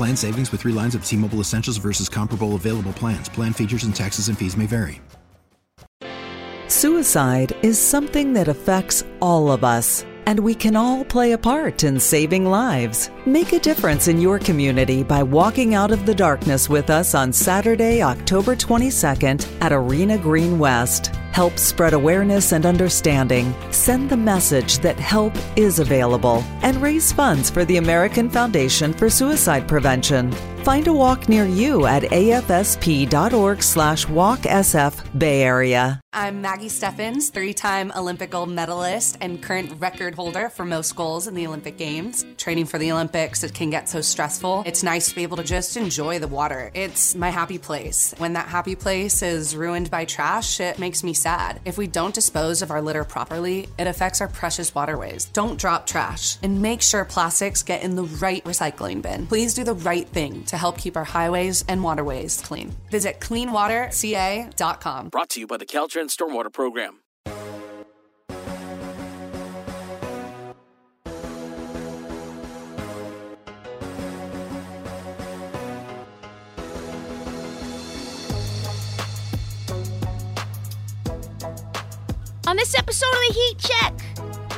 Plan savings with three lines of T Mobile Essentials versus comparable available plans. Plan features and taxes and fees may vary. Suicide is something that affects all of us, and we can all play a part in saving lives. Make a difference in your community by walking out of the darkness with us on Saturday, October 22nd at Arena Green West. Help spread awareness and understanding. Send the message that help is available and raise funds for the American Foundation for Suicide Prevention. Find a walk near you at afsp.org slash walksf Bay Area. I'm Maggie Steffens, three-time Olympic gold medalist and current record holder for most goals in the Olympic Games. Training for the Olympics, it can get so stressful. It's nice to be able to just enjoy the water. It's my happy place. When that happy place is ruined by trash, it makes me sad. If we don't dispose of our litter properly, it affects our precious waterways. Don't drop trash and make sure plastics get in the right recycling bin. Please do the right thing to help keep our highways and waterways clean. Visit cleanwaterca.com. Brought to you by the Caltrans Stormwater Program. On this episode of the Heat Check,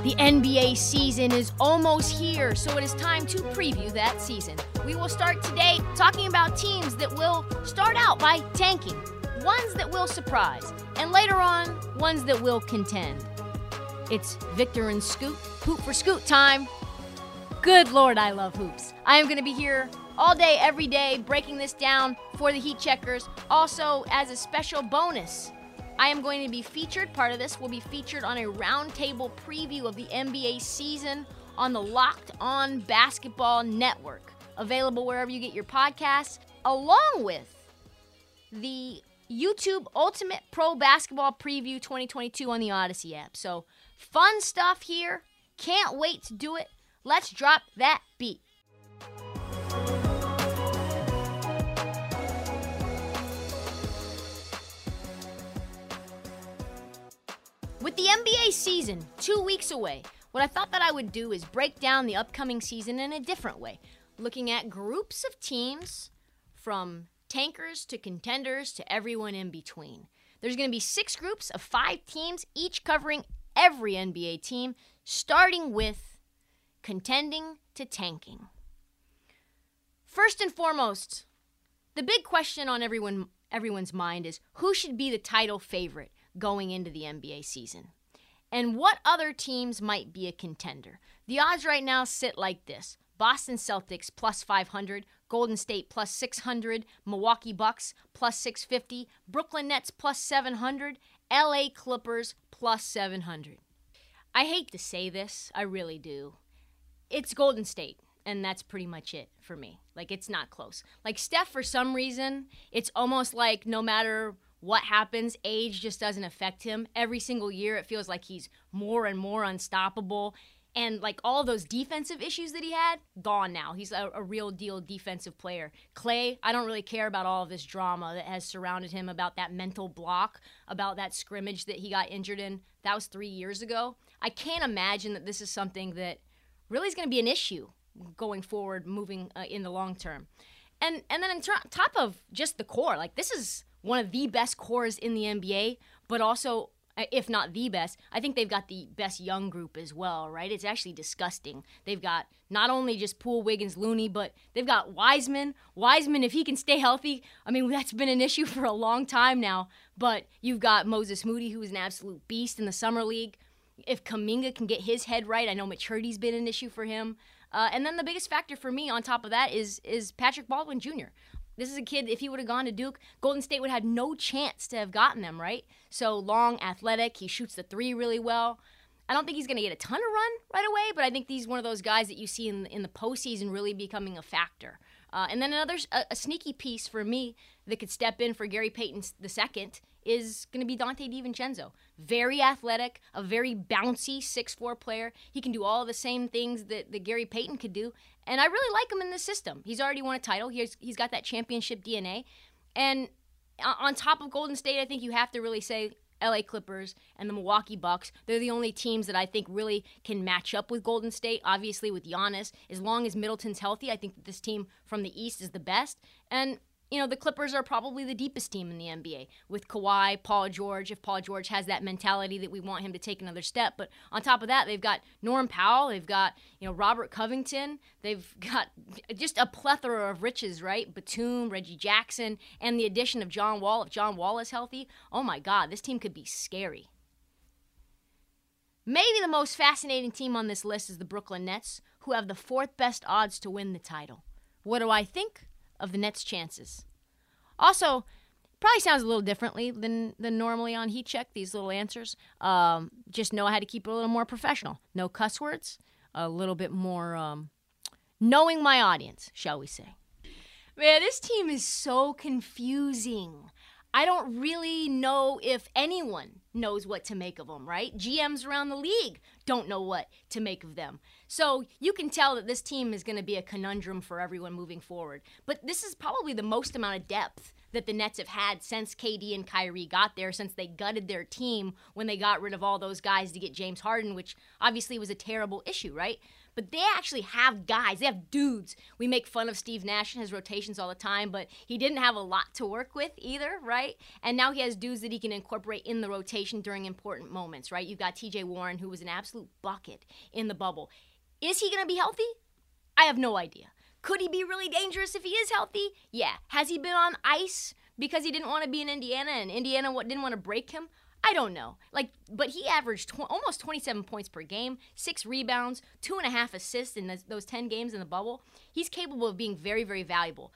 the NBA season is almost here, so it is time to preview that season. We will start today talking about teams that will start out by tanking, ones that will surprise, and later on, ones that will contend. It's Victor and Scoot, Hoop for Scoot time. Good Lord, I love hoops. I am going to be here all day, every day, breaking this down for the Heat Checkers. Also, as a special bonus, I am going to be featured. Part of this will be featured on a roundtable preview of the NBA season on the Locked On Basketball Network, available wherever you get your podcasts, along with the YouTube Ultimate Pro Basketball Preview 2022 on the Odyssey app. So, fun stuff here. Can't wait to do it. Let's drop that beat. With the NBA season two weeks away, what I thought that I would do is break down the upcoming season in a different way, looking at groups of teams from tankers to contenders to everyone in between. There's going to be six groups of five teams, each covering every NBA team, starting with contending to tanking. First and foremost, the big question on everyone everyone's mind is who should be the title favorite going into the NBA season? And what other teams might be a contender? The odds right now sit like this. Boston Celtics plus 500, Golden State plus 600, Milwaukee Bucks plus 650, Brooklyn Nets plus 700, LA Clippers plus 700. I hate to say this, I really do. It's Golden State, and that's pretty much it for me. Like, it's not close. Like, Steph, for some reason, it's almost like no matter what happens, age just doesn't affect him. Every single year, it feels like he's more and more unstoppable. And like all those defensive issues that he had, gone now. He's a, a, real deal defensive player. Clay, I don't really care about all of this drama that has surrounded him about that mental block, about that scrimmage that he got injured in. That was three years ago. I can't imagine that this is something that really is going to be an issue going forward, moving uh, in the long term. And and then on top of just the core, like this is one of the best cores in the NBA, but also if not the best, I think they've got the best young group as well, right? It's actually disgusting. They've got not only just Poole, Wiggins, Looney, but they've got Wiseman. Wiseman, if he can stay healthy, I mean, that's been an issue for a long time now. But you've got Moses Moody, who is an absolute beast in the summer league. If Kuminga can get his head right, I know maturity's been an issue for him. Uh, and then the biggest factor for me on top of that is is Patrick Baldwin Jr. This is a kid, if he would have gone to Duke, Golden State would have had no chance to have gotten them, right? So long, athletic, he shoots the three really well. I don't think he's going to get a ton of run right away, but I think he's one of those guys that you see in, in the postseason really becoming a factor. Uh, and then another a, a, sneaky piece for me that could step in for Gary Payton the second is going to be Donte DiVincenzo. Very athletic, a very bouncy six-four player. He can do all the same things that, that Gary Payton could do. And I really like him in this system. He's already won a title. He's, he's got that championship DNA. And on top of Golden State, I think you have to really say LA Clippers and the Milwaukee Bucks. They're the only teams that I think really can match up with Golden State. Obviously, with Giannis, as long as Middleton's healthy, I think that this team from the East is the best. And you know, the Clippers are probably the deepest team in the NBA with Kawhi, Paul George, if Paul George has that mentality that we want him to take another step. But on top of that, they've got Norm Powell, they've got, you know, Robert Covington, they've got just a plethora of riches, right? Batum, Reggie Jackson, and the addition of John Wall. If John Wall is healthy, oh my God, this team could be scary. Maybe the most fascinating team on this list is the Brooklyn Nets, who have the fourth best odds to win the title. What do I think? Of the Nets' chances. Also, probably sounds a little differently than, than normally on Heat Check, these little answers. Um, just know I had to keep it a little more professional. No cuss words, a little bit more um, knowing my audience, shall we say. Man, this team is so confusing. I don't really know if anyone knows what to make of them, right? GMs around the league don't know what to make of them. So you can tell that this team is going to be a conundrum for everyone moving forward. But this is probably the most amount of depth that the Nets have had since KD and Kyrie got there, since they gutted their team when they got rid of all those guys to get James Harden, which obviously was a terrible issue, right? but they actually have guys. They have dudes. We make fun of Steve Nash and his rotations all the time, but he didn't have a lot to work with either, right? And now he has dudes that he can incorporate in the rotation during important moments, right? You've got TJ Warren, who was an absolute bucket in the bubble. Is he going to be healthy? I have no idea. Could he be really dangerous if he is healthy? Yeah. Has he been on ice because he didn't want to be in Indiana and Indiana didn't want to break him? I don't know. Like, but he averaged tw- almost 27 points per game, six rebounds, two and a half assists in those, those 10 games in the bubble. He's capable of being very, very valuable.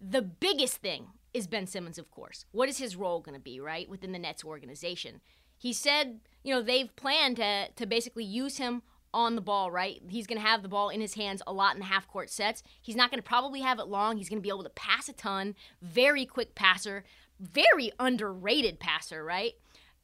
The biggest thing is Ben Simmons, of course. What is his role going to be, right, within the Nets organization? He said, you know, they've planned to, to basically use him on the ball, right? He's going to have the ball in his hands a lot in the half court sets. He's not going to probably have it long. He's going to be able to pass a ton. Very quick passer, very underrated passer, right?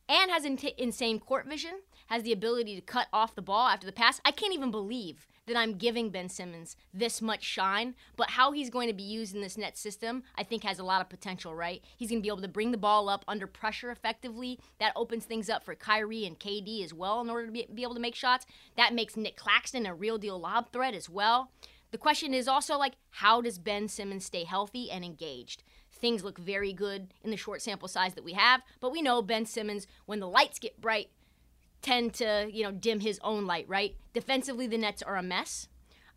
and has in- insane court vision, has the ability to cut off the ball after the pass. I can't even believe that I'm giving Ben Simmons this much shine, but how he's going to be used in this net system, I think has a lot of potential, right? He's going to be able to bring the ball up under pressure effectively. That opens things up for Kyrie and KD as well in order to be, be able to make shots. That makes Nic Claxton a real deal lob threat as well. The question is also like, how does Ben Simmons stay healthy and engaged? things look very good in the short sample size that we have. But we know Ben Simmons, when the lights get bright, tend to, you know, dim his own light, right? Defensively, the Nets are a mess.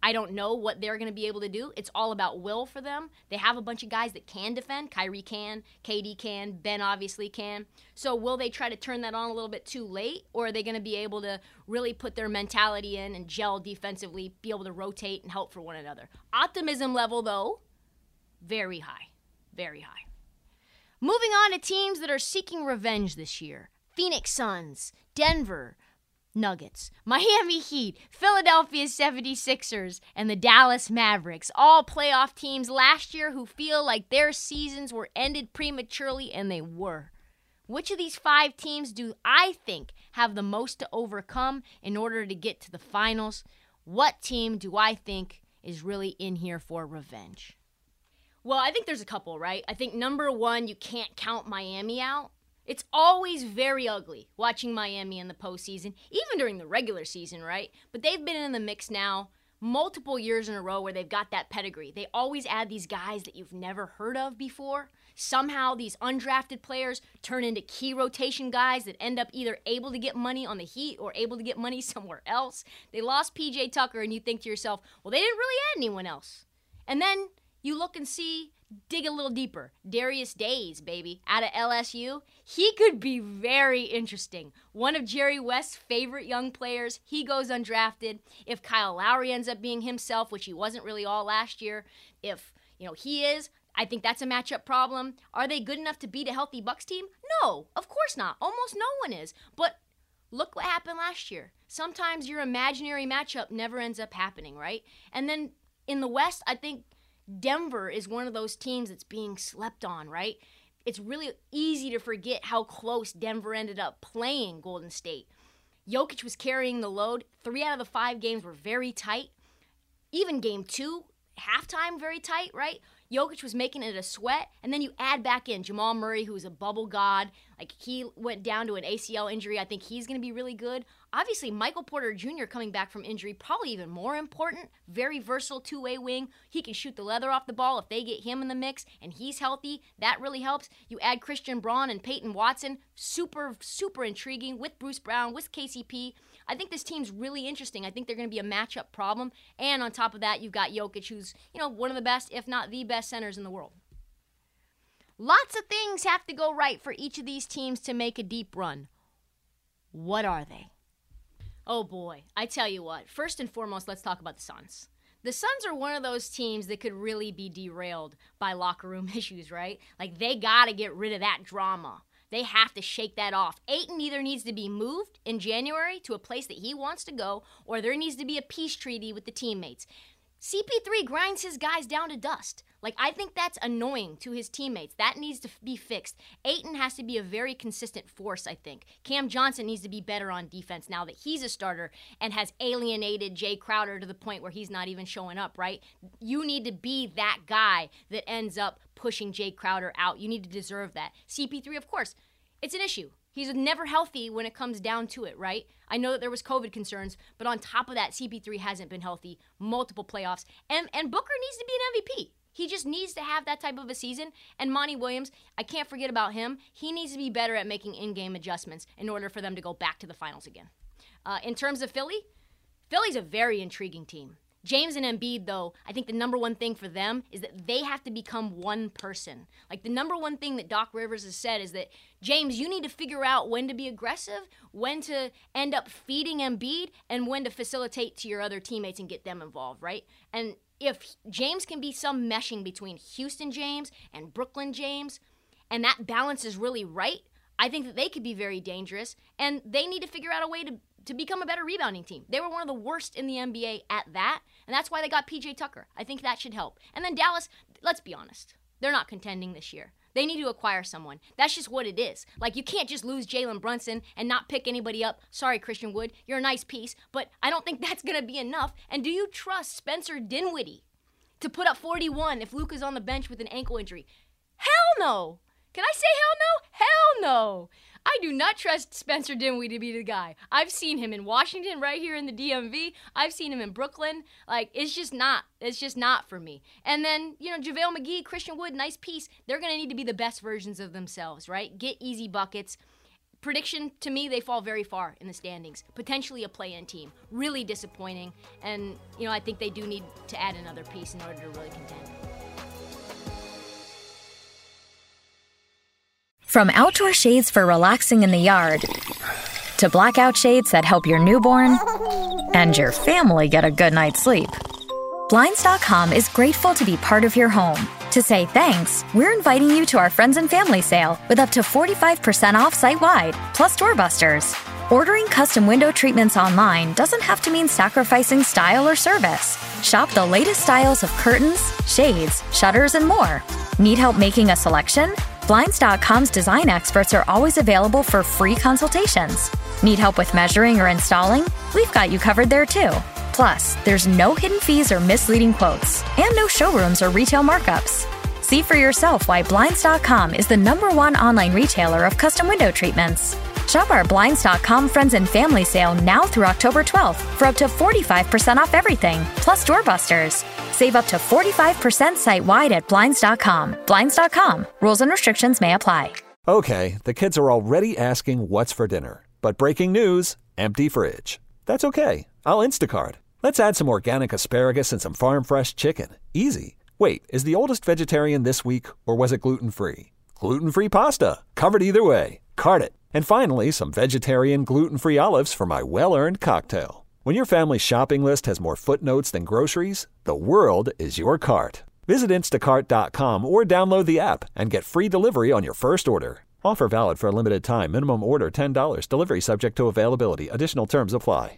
I don't know what they're going to be able to do. It's all about will for them. They have a bunch of guys that can defend. Kyrie can, KD can, Ben obviously can. So will they try to turn that on a little bit too late, or are they going to be able to really put their mentality in and gel defensively, be able to rotate and help for one another? Optimism level, though, very high very high. Moving on to teams that are seeking revenge this year Phoenix Suns, Denver Nuggets, Miami Heat, Philadelphia 76ers, and the Dallas Mavericks. All playoff teams last year who feel like their seasons were ended prematurely, and they were. Which of these five teams do I think have the most to overcome in order to get to the finals? What team do I think is really in here for revenge? Well, I think there's a couple, right? I think number one, you can't count Miami out. It's always very ugly watching Miami in the postseason, even during the regular season, right? But they've been in the mix now multiple years in a row where they've got that pedigree. They always add these guys that you've never heard of before. Somehow these undrafted players turn into key rotation guys that end up either able to get money on the Heat or able to get money somewhere else. They lost PJ Tucker, and you think to yourself, well, they didn't really add anyone else. And then you look and see dig a little deeper. Darius Days, baby, out of LSU. He could be very interesting. One of Jerry West's favorite young players. He goes undrafted. If Kyle Lowry ends up being himself, which he wasn't really all last year, if you know he is, I think that's a matchup problem. Are they good enough to beat a healthy Bucks team? No, of course not. Almost no one is. But look what happened last year. Sometimes your imaginary matchup never ends up happening, right? And then in the West, I think Denver is one of those teams that's being slept on, right? It's really easy to forget how close Denver ended up playing Golden State. Jokic was carrying the load. Three out of the five games were very tight. Even game two, halftime, very tight, right? Jokic was making it a sweat, and then you add back in Jamal Murray, who is a bubble god. Like he went down to an ACL injury. I think he's going to be really good. Obviously, Michael Porter Jr. coming back from injury, probably even more important. Very versatile two way wing. He can shoot the leather off the ball if they get him in the mix and he's healthy. That really helps. You add Christian Braun and Peyton Watson. Super, super intriguing with Bruce Brown, with KCP. I think this team's really interesting. I think they're going to be a matchup problem. And on top of that, you've got Jokic, who's, you know, one of the best, if not the best centers in the world. Lots of things have to go right for each of these teams to make a deep run. What are they? Oh boy, I tell you what. First and foremost, let's talk about the Suns. The Suns are one of those teams that could really be derailed by locker room issues, right? Like they got to get rid of that drama. They have to shake that off. Ayton either needs to be moved in January to a place that he wants to go, or there needs to be a peace treaty with the teammates. CP3 grinds his guys down to dust. Like, I think that's annoying to his teammates. That needs to be fixed. Ayton has to be a very consistent force, I think. Cam Johnson needs to be better on defense now that he's a starter and has alienated Jae Crowder to the point where he's not even showing up, right? You need to be that guy that ends up pushing Jae Crowder out. You need to deserve that. CP3, of course, it's an issue. He's never healthy when it comes down to it, right? I know that there was COVID concerns, but on top of that, CP3 hasn't been healthy multiple playoffs, and and Booker needs to be an MVP. He just needs to have that type of a season. And Monty Williams, I can't forget about him. He needs to be better at making in-game adjustments in order for them to go back to the finals again. Uh, in terms of Philly, Philly's a very intriguing team. James and Embiid, though, I think the number one thing for them is that they have to become one person. Like the number one thing that Doc Rivers has said is that James, you need to figure out when to be aggressive, when to end up feeding Embiid, and when to facilitate to your other teammates and get them involved, right? And if James can be some meshing between Houston James and Brooklyn James, and that balance is really right, I think that they could be very dangerous. And they need to figure out a way to to become a better rebounding team. They were one of the worst in the NBA at that, and that's why they got PJ Tucker. I think that should help. And then Dallas, let's be honest, they're not contending this year. They need to acquire someone. That's just what it is. Like, you can't just lose Jalen Brunson and not pick anybody up. Sorry, Christian Wood. You're a nice piece, but I don't think that's going to be enough. And do you trust Spencer Dinwiddie to put up 41 if Luka's on the bench with an ankle injury? Hell no! Can I say hell no? Hell no! I do not trust Spencer Dinwiddie to be the guy. I've seen him in Washington, right here in the DMV. I've seen him in Brooklyn. Like, it's just not. It's just not for me. And then, you know, JaVale McGee, Christian Wood, nice piece. They're to need to be the best versions of themselves, right? Get easy buckets. Prediction to me, they fall very far in the standings. Potentially a play in team. Really disappointing. And, you know, I think they do need to add another piece in order to really contend. From outdoor shades for relaxing in the yard to blackout shades that help your newborn and your family get a good night's sleep, Blinds.com is grateful to be part of your home. To say thanks, we're inviting you to our Friends and Family Sale with up to 45% off site wide, plus doorbusters. Ordering custom window treatments online doesn't have to mean sacrificing style or service. Shop the latest styles of curtains, shades, shutters, and more. Need help making a selection? Blinds.com's design experts are always available for free consultations. Need help with measuring or installing? We've got you covered there too. Plus, there's no hidden fees or misleading quotes, and no showrooms or retail markups. See for yourself why Blinds.com is the number one online retailer of custom window treatments. Shop our Blinds.com friends and family sale now through October 12th for up to 45% off everything, plus doorbusters. Save up to 45% site wide at Blinds.com. Blinds.com. Rules and restrictions may apply. Okay, the kids are already asking what's for dinner. But breaking news empty fridge. That's okay. I'll Instacart. Let's add some organic asparagus and some farm fresh chicken. Easy. Wait, is the oldest vegetarian this week, or was it gluten free? Gluten free pasta, covered either way. Cart it. And finally, some vegetarian gluten free olives for my well earned cocktail. When your family's shopping list has more footnotes than groceries, the world is your cart. Visit instacart.com or download the app and get free delivery on your first order. Offer valid for a limited time. Minimum order $10. Delivery subject to availability. Additional terms apply.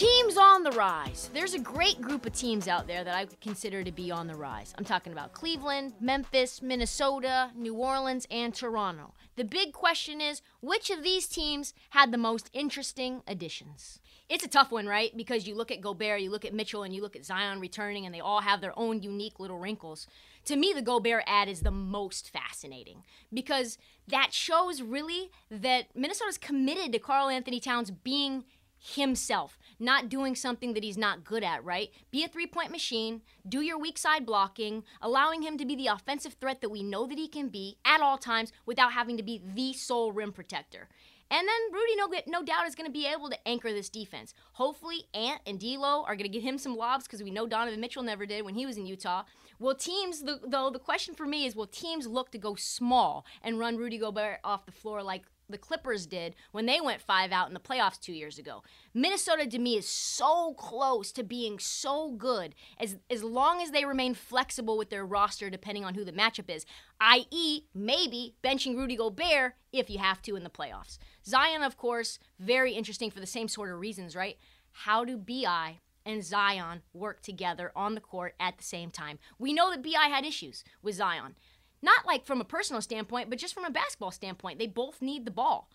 Teams on the rise. There's a great group of teams out there that I consider to be on the rise. I'm talking about Cleveland, Memphis, Minnesota, New Orleans, and Toronto. The big question is which of these teams had the most interesting additions? It's a tough one, right? Because you look at Gobert, you look at Mitchell, and you look at Zion returning, and they all have their own unique little wrinkles. To me, the Gobert ad is the most fascinating because that shows really that Minnesota's committed to Karl Anthony Towns being himself, not doing something that he's not good at, right? Be a three point machine, do your weak side blocking, allowing him to be the offensive threat that we know that he can be at all times without having to be the sole rim protector. And then Rudy, no, no doubt, is going to be able to anchor this defense. Hopefully, Ant and D'Lo are going to get him some lobs because we know Donovan Mitchell never did when he was in Utah. Will teams, though, the question for me is, will teams look to go small and run Rudy Gobert off the floor like the Clippers did when they went five out in the playoffs two years ago. Minnesota to me is so close to being so good as as long as they remain flexible with their roster depending on who the matchup is, i.e., maybe benching Rudy Gobert if you have to in the playoffs. Zion, of course, very interesting for the same sort of reasons, right? How do BI and Zion work together on the court at the same time? We know that BI had issues with Zion. Not like from a personal standpoint, but just from a basketball standpoint. They both need the ball.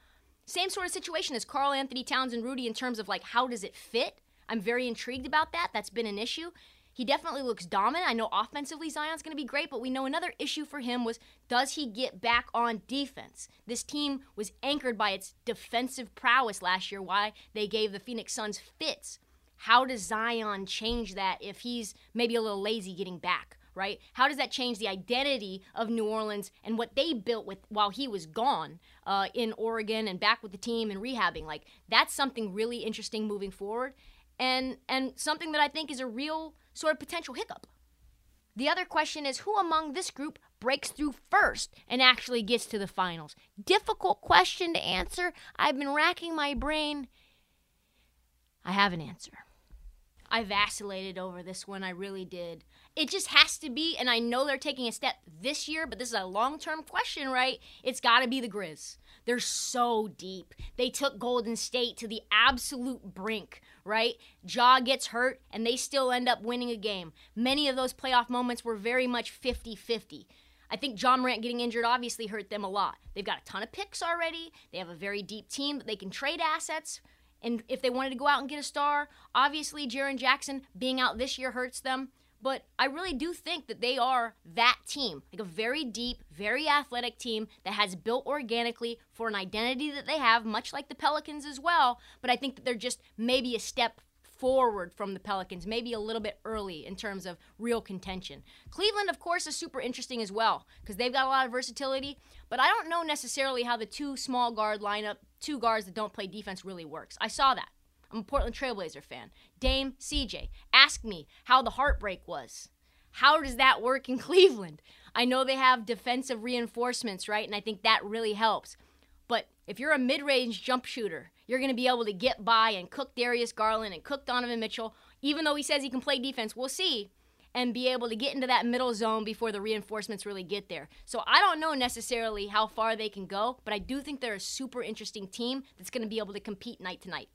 Same sort of situation as Karl Anthony Towns and Rudy in terms of like how does it fit? I'm very intrigued about that. That's been an issue. He definitely looks dominant. I know offensively Zion's going to be great, but we know another issue for him was does he get back on defense? This team was anchored by its defensive prowess last year, why they gave the Phoenix Suns fits. How does Zion change that if he's maybe a little lazy getting back? Right? How does that change the identity of New Orleans and what they built with while he was gone uh, in Oregon and back with the team and rehabbing? Like that's something really interesting moving forward, and and something that I think is a real sort of potential hiccup. The other question is who among this group breaks through first and actually gets to the finals? Difficult question to answer. I've been racking my brain. I have an answer. I vacillated over this one, I really did. It just has to be, and I know they're taking a step this year, but this is a long term question, right? It's got to be the Grizz. They're so deep. They took Golden State to the absolute brink, right? Ja gets hurt, and they still end up winning a game. Many of those playoff moments were very much 50 50. I think Ja Morant getting injured obviously hurt them a lot. They've got a ton of picks already. They have a very deep team that they can trade assets. And if they wanted to go out and get a star, obviously Jaren Jackson being out this year hurts them. But I really do think that they are that team, like a very deep, very athletic team that has built organically for an identity that they have, much like the Pelicans as well. But I think that they're just maybe a step forward from the Pelicans, maybe a little bit early in terms of real contention. Cleveland, of course, is super interesting as well because they've got a lot of versatility, but I don't know necessarily how the two small guard lineup, two guards that don't play defense, really works. I saw that. I'm a Portland Trailblazer fan. Dame CJ, ask me how the heartbreak was. How does that work in Cleveland? I know they have defensive reinforcements, right? And I think that really helps. But if you're a mid range jump shooter, you're going to be able to get by and cook Darius Garland and cook Donovan Mitchell, even though he says he can play defense. We'll see. And be able to get into that middle zone before the reinforcements really get there. So I don't know necessarily how far they can go, but I do think they're a super interesting team that's going to be able to compete night to night.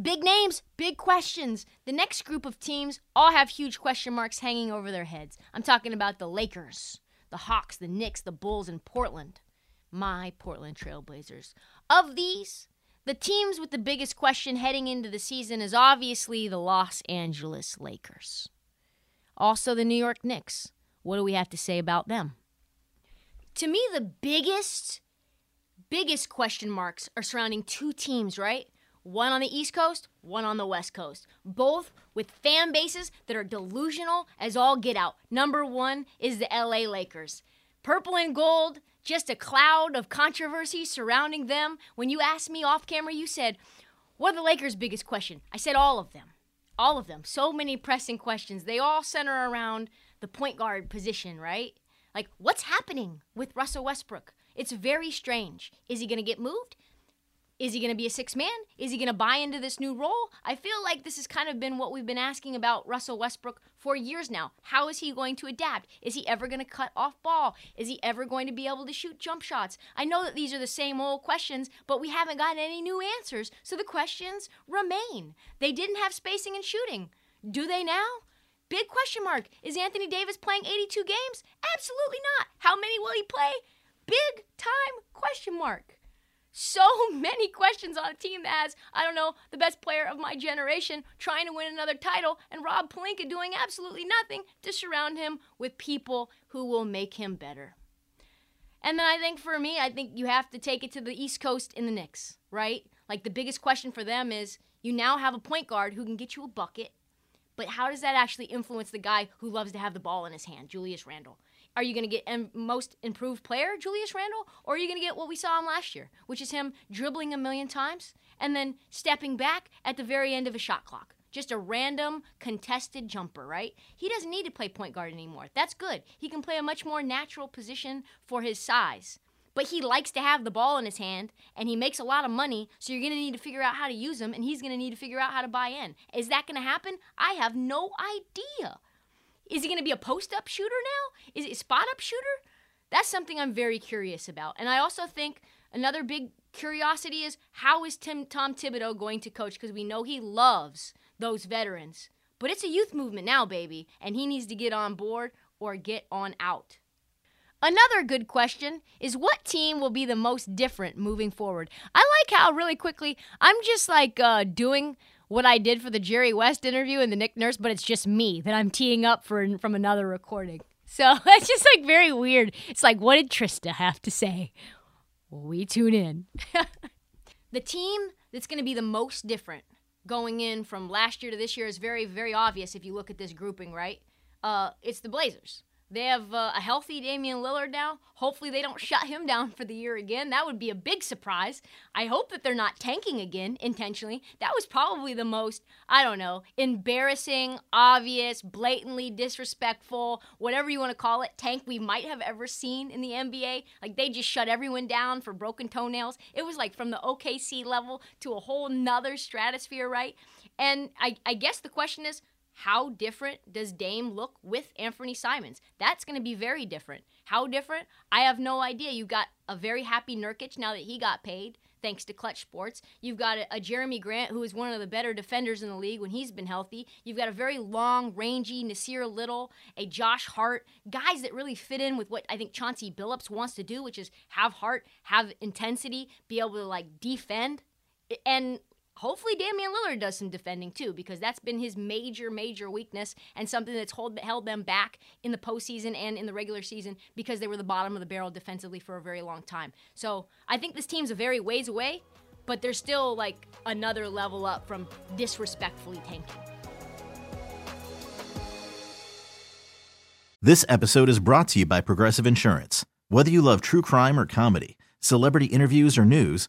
Big names, big questions. The next group of teams all have huge question marks hanging over their heads. I'm talking about the Lakers, the Hawks, the Knicks, the Bulls, and Portland. My Portland Trailblazers. Of these, the teams with the biggest question heading into the season is obviously the Los Angeles Lakers. Also, the New York Knicks. What do we have to say about them? To me, the biggest, biggest question marks are surrounding two teams, right? one on the East Coast, one on the West Coast. Both with fan bases that are delusional as all get out. Number one is the LA Lakers. Purple and gold just a cloud of controversy surrounding them. When you asked me off camera, you said, What are the Lakers' biggest question? I said all of them. All of them. So many pressing questions. They all center around the point guard position, right? Like, what's happening with Russell Westbrook? It's very strange. Is he going to get moved? Is he going to be a six man? Is he going to buy into this new role? I feel like this has kind of been what we've been asking about Russell Westbrook for years now. How is he going to adapt? Is he ever going to cut off ball? Is he ever going to be able to shoot jump shots? I know that these are the same old questions, but we haven't gotten any new answers, so the questions remain. They didn't have spacing and shooting. Do they now? Big question mark. Is Anthony Davis playing 82 games? Absolutely not. How many will he play? Big time question mark so many questions on a team that has, I don't know, the best player of my generation trying to win another title, and Rob Pelinka doing absolutely nothing to surround him with people who will make him better. And then I think for me, I think you have to take it to the East Coast in the Knicks, right? Like the biggest question for them is you now have a point guard who can get you a bucket, but how does that actually influence the guy who loves to have the ball in his hand, Julius Randle? Are you going to get most improved player, Julius Randle, or are you going to get what we saw him last year, which is him dribbling a million times and then stepping back at the very end of a shot clock? Just a random contested jumper, right? He doesn't need to play point guard anymore. That's good. He can play a much more natural position for his size. But he likes to have the ball in his hand and he makes a lot of money, so you're going to need to figure out how to use him and he's going to need to figure out how to buy in. Is that going to happen? I have no idea. Is he going to be a post up shooter now? Is it a spot up shooter? That's something I'm very curious about. And I also think another big curiosity is how is Tim Tom Thibodeau going to coach? Because we know he loves those veterans. But it's a youth movement now, baby, and he needs to get on board or get on out. Another good question is what team will be the most different moving forward? I like how really quickly I'm just like uh, doing what I did for the Jerry West interview and the Nick Nurse, but it's just me that I'm teeing up for from another recording. So it's just like very weird. It's like, what did Trista have to say? We tune in. the team that's going to be the most different going in from last year to this year is very, very obvious if you look at this grouping, right? Uh, it's the Blazers. They have uh, a healthy Damian Lillard now. Hopefully, they don't shut him down for the year again. That would be a big surprise. I hope that they're not tanking again intentionally. That was probably the most, I don't know, embarrassing, obvious, blatantly disrespectful, whatever you want to call it, tank we might have ever seen in the NBA. Like, they just shut everyone down for broken toenails. It was like from the OKC level to a whole nother stratosphere, right? And I, I guess the question is, how different does Dame look with Anthony Simons? That's going to be very different. How different? I have no idea. You got a very happy Nurkic now that he got paid, thanks to Clutch Sports. You've got a, a, Jerami Grant, who is one of the better defenders in the league when he's been healthy. You've got a very long, rangy Nassir Little, a Josh Hart, guys that really fit in with what I think Chauncey Billups wants to do, which is have heart, have intensity, be able to like defend. And hopefully Damian Lillard does some defending too, because that's been his major, major weakness and something that's hold, held them back in the postseason and in the regular season because they were the bottom of the barrel defensively for a very long time. So I think this team's a very ways away, but they're still like another level up from disrespectfully tanking. This episode is brought to you by Progressive Insurance. Whether you love true crime or comedy, celebrity interviews or news,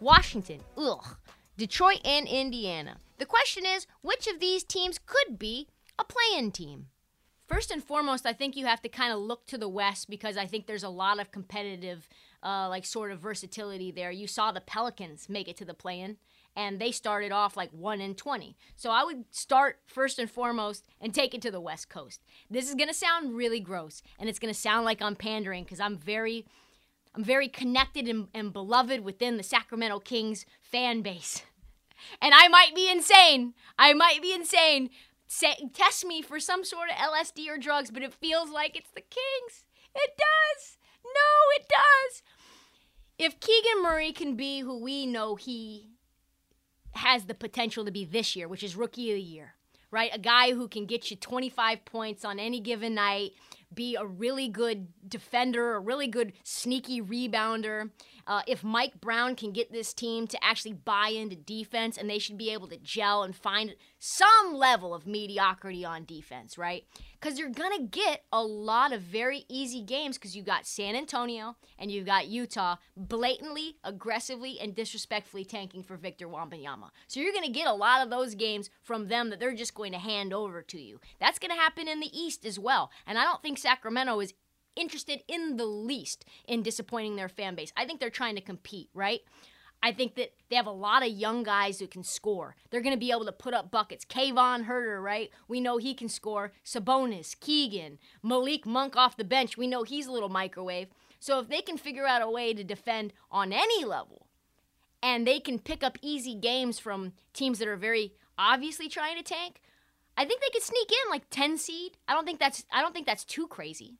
Washington, ugh, Detroit, and Indiana. The question is, which of these teams could be a play-in team? First and foremost, I think you have to kind of look to the West because I think there's a lot of competitive, uh, like sort of versatility there. You saw the Pelicans make it to the play-in and they started off like 1 in 20. So I would start first and foremost and take it to the West Coast. This is going to sound really gross and it's going to sound like I'm pandering cuz I'm very I'm very connected and, and beloved within the Sacramento Kings fan base. And I might be insane. I might be insane. Say, test me for some sort of LSD or drugs, but it feels like it's the Kings. It does. No, it does. If Keegan Murray can be who we know he has the potential to be this year, which is rookie of the year, right? A guy who can get you 25 points on any given night, be a really good defender, a really good sneaky rebounder. Uh, if Mike Brown can get this team to actually buy into defense and they should be able to gel and find some level of mediocrity on defense, right? Because you're going to get a lot of very easy games because you've got San Antonio and you've got Utah blatantly, aggressively, and disrespectfully tanking for Victor Wembanyama. So you're going to get a lot of those games from them that they're just going to hand over to you. That's going to happen in the East as well. And I don't think Sacramento is interested in the least in disappointing their fan base. I think they're trying to compete, right? I think that they have a lot of young guys who can score. They're going to be able to put up buckets. Kevin Huerter, right? We know he can score. Sabonis, Keegan, Malik Monk off the bench. We know he's a little microwave. So if they can figure out a way to defend on any level, and they can pick up easy games from teams that are very obviously trying to tank, I think they could sneak in like 10 seed. I don't think that's I don't think that's too crazy.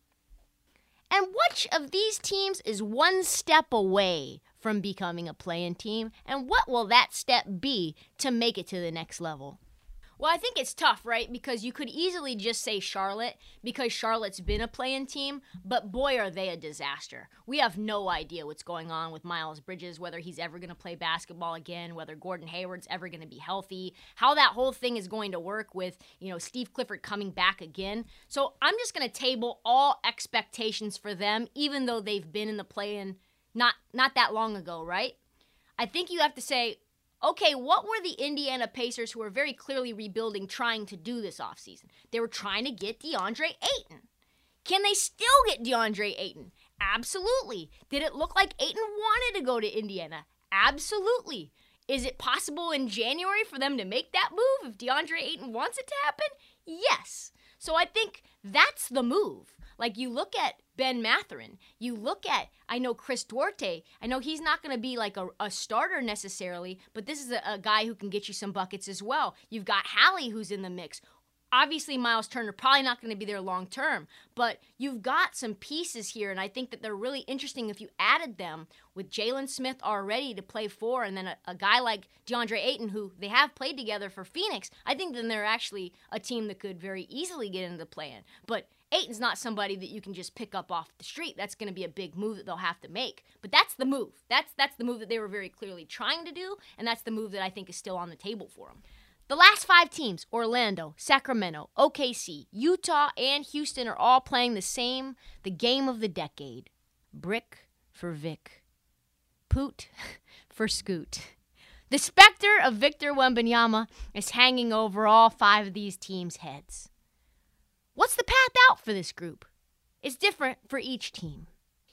And which of these teams is one step away from becoming a play-in team and what will that step be to make it to the next level? Well, I think it's tough, right? Because you could easily just say Charlotte because Charlotte's been a play-in team, but boy, are they a disaster. We have no idea what's going on with Miles Bridges, whether he's ever going to play basketball again, whether Gordon Hayward's ever going to be healthy, how that whole thing is going to work with, you know, Steve Clifford coming back again. So I'm just going to table all expectations for them, even though they've been in the play-in not not that long ago, right? I think you have to say okay, what were the Indiana Pacers, who are very clearly rebuilding, trying to do this offseason? They were trying to get DeAndre Ayton. Can they still get DeAndre Ayton? Absolutely. Did it look like Ayton wanted to go to Indiana? Absolutely. Is it possible in January for them to make that move if DeAndre Ayton wants it to happen? Yes. So I think that's the move. Like you look at Ben Mathurin, you look at, I know Chris Duarte, I know he's not going to be like a, a, starter necessarily, but this is a, a guy who can get you some buckets as well. You've got Hallie who's in the mix. Obviously, Miles Turner probably not going to be there long term, but you've got some pieces here, and I think that they're really interesting if you added them with Jalen Smith already to play four, and then a, a, guy like DeAndre Ayton, who they have played together for Phoenix. I think then they're actually a team that could very easily get into the play in. But Ayton's not somebody that you can just pick up off the street. That's going to be a big move that they'll have to make. But that's the move. That's that's the move that they were very clearly trying to do, and that's the move that I think is still on the table for them. The last five teams, Orlando, Sacramento, OKC, Utah, and Houston, are all playing the same, the game of the decade. Brick for Vic. Poot for Scoot. The specter of Victor Wembanyama is hanging over all five of these teams' heads. What's the path out for this group? It's different for each team.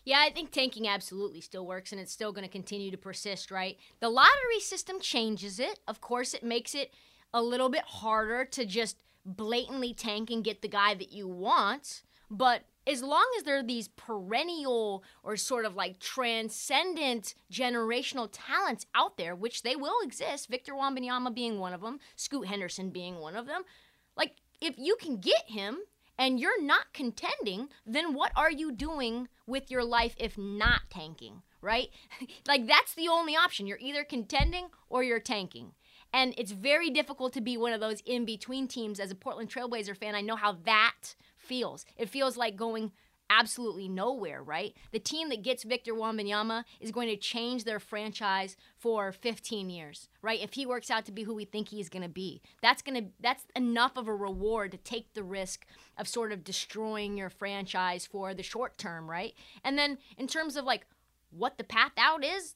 Yeah, I think tanking absolutely still works and it's still going to continue to persist, right? The lottery system changes it. Of course, it makes it a little bit harder to just blatantly tank and get the guy that you want, but as long as there are these perennial or sort of like transcendent generational talents out there, which they will exist, Victor Wembanyama being one of them, Scoot Henderson being one of them, like if you can get him and you're not contending, then what are you doing with your life if not tanking, right? like that's the only option. You're either contending or you're tanking. And it's very difficult to be one of those in between teams as a Portland Trailblazer fan. I know how that feels. It feels like going absolutely nowhere, right? The team that gets Victor Wembanyama is going to change their franchise for 15 years, right? If he works out to be who we think he's going to be. That's going to that's enough of a reward to take the risk of sort of destroying your franchise for the short term, right? And then in terms of like what the path out is,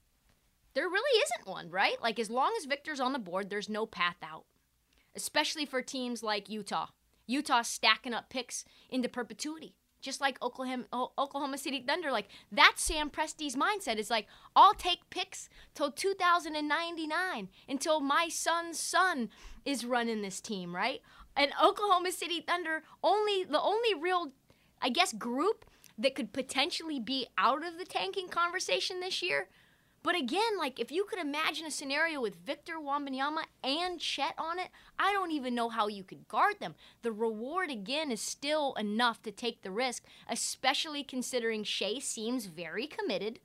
there really isn't one, right? Like as long as Victor's on the board, there's no path out. Especially for teams like Utah. Utah stacking up picks into perpetuity just like Oklahoma, Oklahoma City Thunder. Like that's Sam Presti's mindset. It's like I'll take picks till 2099 until my son's son is running this team, right? And Oklahoma City Thunder only the only real, I guess, group that could potentially be out of the tanking conversation this year but again, like if you could imagine a scenario with Victor Wembanyama and Chet on it, I don't even know how you could guard them. The reward again is still enough to take the risk, especially considering Shai seems very committed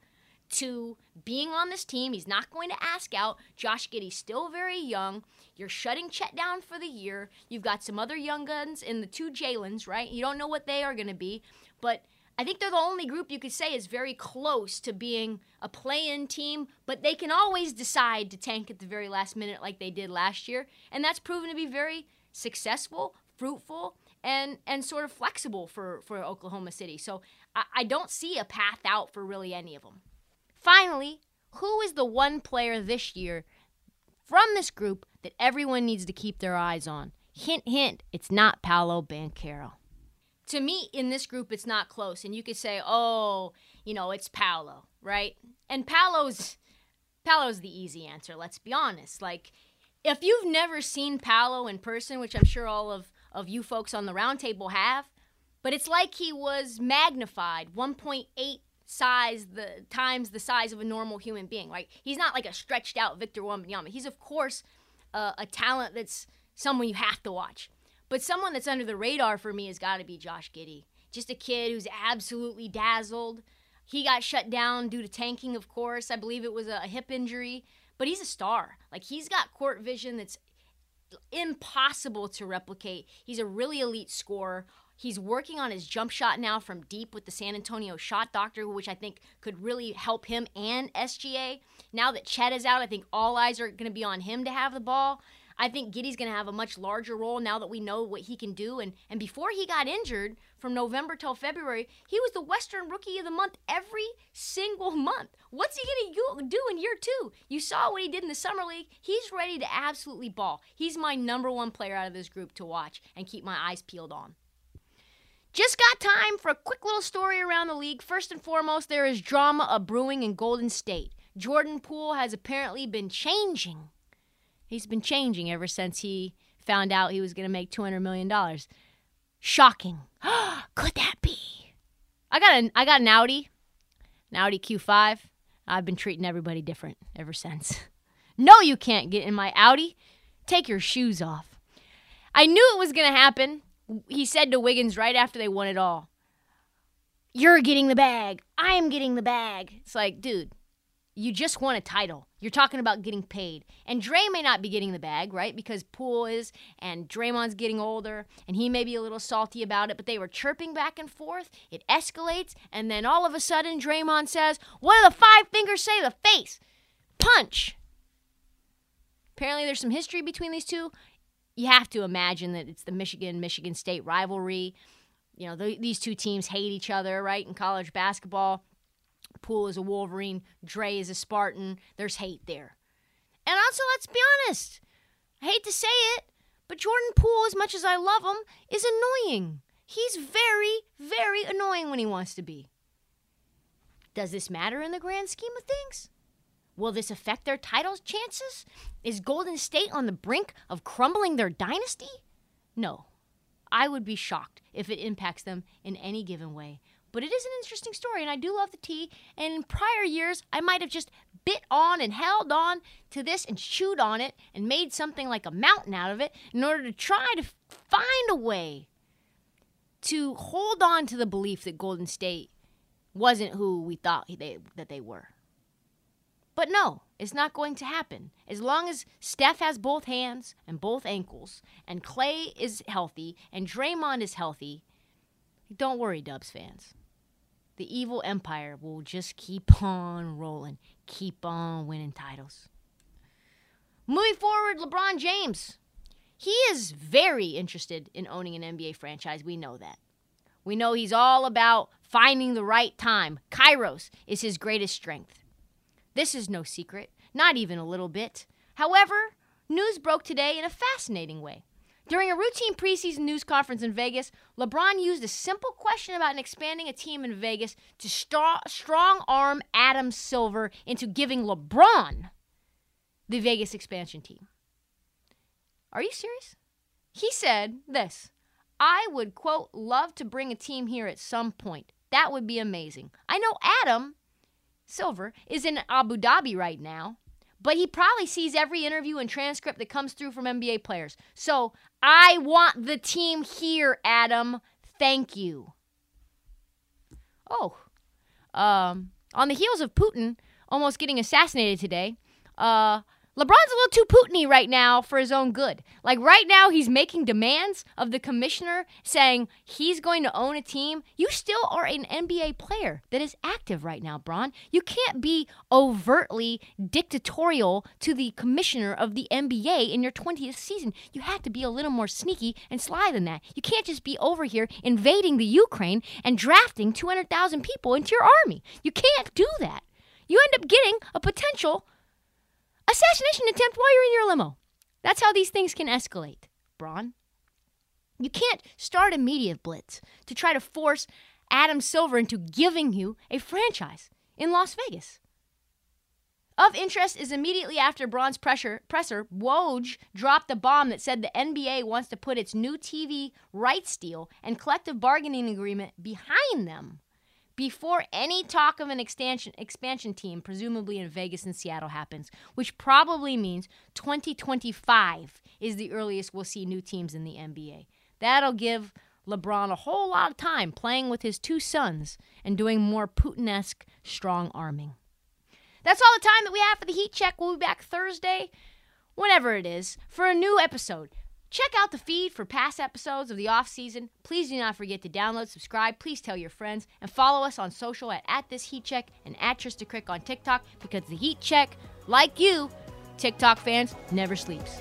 to being on this team. He's not going to ask out. Josh Giddey's still very young. You're shutting Chet down for the year. You've got some other young guns in the two Jalen's, right? You don't know what they are going to be, but I think they're the only group you could say is very close to being a play in team, but they can always decide to tank at the very last minute like they did last year. And that's proven to be very successful, fruitful, and, and sort of flexible for, for Oklahoma City. So I, I don't see a path out for really any of them. Finally, who is the one player this year from this group that everyone needs to keep their eyes on? Hint, hint, it's not Paolo Banchero to me in this group it's not close. And you could say oh you know it's paolo right? And paolo's paolo's the easy answer let's be honest. Like if you've never seen paolo in person which i'm sure all of, of you folks on the roundtable have but it's like he was magnified 1.8 size the times the size of a normal human being. Right he's not like a stretched out victor wembanyama. He's of course uh, a talent that's someone you have to watch but someone that's under the radar for me has got to be Josh Giddey. Just a kid who's absolutely dazzled. He got shut down due to tanking, of course. I believe it was a hip injury, but he's a star. Like he's got court vision that's impossible to replicate. He's a really elite scorer. He's working on his jump shot now from deep with the San Antonio shot doctor, which I think could really help him and SGA. Now that Chet is out, I think all eyes are going to be on him to have the ball. I think Giddey's going to have a much larger role now that we know what he can do. And, and before he got injured, from November till February, he was the Western Rookie of the Month every single month. What's he going to do in year two? You saw what he did in the Summer League. He's ready to absolutely ball. He's my number one player out of this group to watch and keep my eyes peeled on. Just got time for a quick little story around the league. First and foremost, there is drama a brewing in Golden State. Jordan Poole has apparently been changing He's been changing ever since he found out he was going to make $200 million. Shocking. Could that be? I got an I got an Audi, an Audi Q5. I've been treating everybody different ever since. no, you can't get in my Audi. Take your shoes off. I knew it was going to happen. He said to Wiggins right after they won it all. You're getting the bag. I am getting the bag. It's like, dude, you just won a title. You're talking about getting paid. And Dre may not be getting the bag, right? Because Poole is and Draymond's getting older and he may be a little salty about it, but they were chirping back and forth. It escalates, and then all of a sudden Draymond says, What do the five fingers say? The face. Punch. Apparently there's some history between these two. You have to imagine that it's the Michigan Michigan State rivalry. You know, the, these two teams hate each other, right? In college basketball. Poole is a Wolverine, Dre is a Spartan. There's hate there. And also, let's be honest. I hate to say it, but Jordan Poole, as much as I love him, is annoying. He's very, very annoying when he wants to be. Does this matter in the grand scheme of things? Will this affect their title chances? Is Golden State on the brink of crumbling their dynasty? No. I would be shocked if it impacts them in any given way. But it is an interesting story, and I do love the tea. And in prior years, I might have just bit on and held on to this and chewed on it and made something like a mountain out of it in order to try to find a way to hold on to the belief that Golden State wasn't who we thought they, that they were. But no, it's not going to happen. As long as Steph has both hands and both ankles, and Clay is healthy, and Draymond is healthy, don't worry, Dubs fans. The evil empire will just keep on rolling, keep on winning titles. Moving forward, LeBron James. He is very interested in owning an NBA franchise. We know that. We know he's all about finding the right time. Kairos is his greatest strength. This is no secret, not even a little bit. However, news broke today in a fascinating way. During a routine preseason news conference in Vegas, LeBron used a simple question about expanding a team in Vegas to strong arm Adam Silver into giving LeBron the Vegas expansion team. Are you serious? He said this I would, quote, love to bring a team here at some point. That would be amazing. I know Adam Silver is in Abu Dhabi right now, but he probably sees every interview and transcript that comes through from NBA players. So I want the team here, Adam. Thank you. Oh, um, on the heels of Putin almost getting assassinated today, uh, LeBron's a little too Putiny right now for his own good. Like right now, he's making demands of the commissioner saying he's going to own a team. You still are an NBA player that is active right now, Bron. You can't be overtly dictatorial to the commissioner of the NBA in your 20th season. You have to be a little more sneaky and sly than that. You can't just be over here invading the Ukraine and drafting 200,000 people into your army. You can't do that. You end up getting a potential assassination attempt while you're in your limo. That's how these things can escalate, Bron. You can't start a media blitz to try to force Adam Silver into giving you a franchise in Las Vegas. Of interest is immediately after Bron's pressure, presser, Woj dropped a bomb that said the NBA wants to put its new TV rights deal and collective bargaining agreement behind them before any talk of an expansion expansion team, presumably in Vegas and Seattle, happens, which probably means 2025 is the earliest we'll see new teams in the NBA. That'll give LeBron a whole lot of time playing with his two sons and doing more Putin-esque strong arming. That's all the time that we have for the Heat Check. We'll be back Thursday, whenever it is, for a new episode. Check out the feed for past episodes of the off season. Please do not forget to download, subscribe. Please tell your friends and follow us on social at, at this heat check and at Trista Crick on TikTok because the heat check, like you, TikTok fans, never sleeps.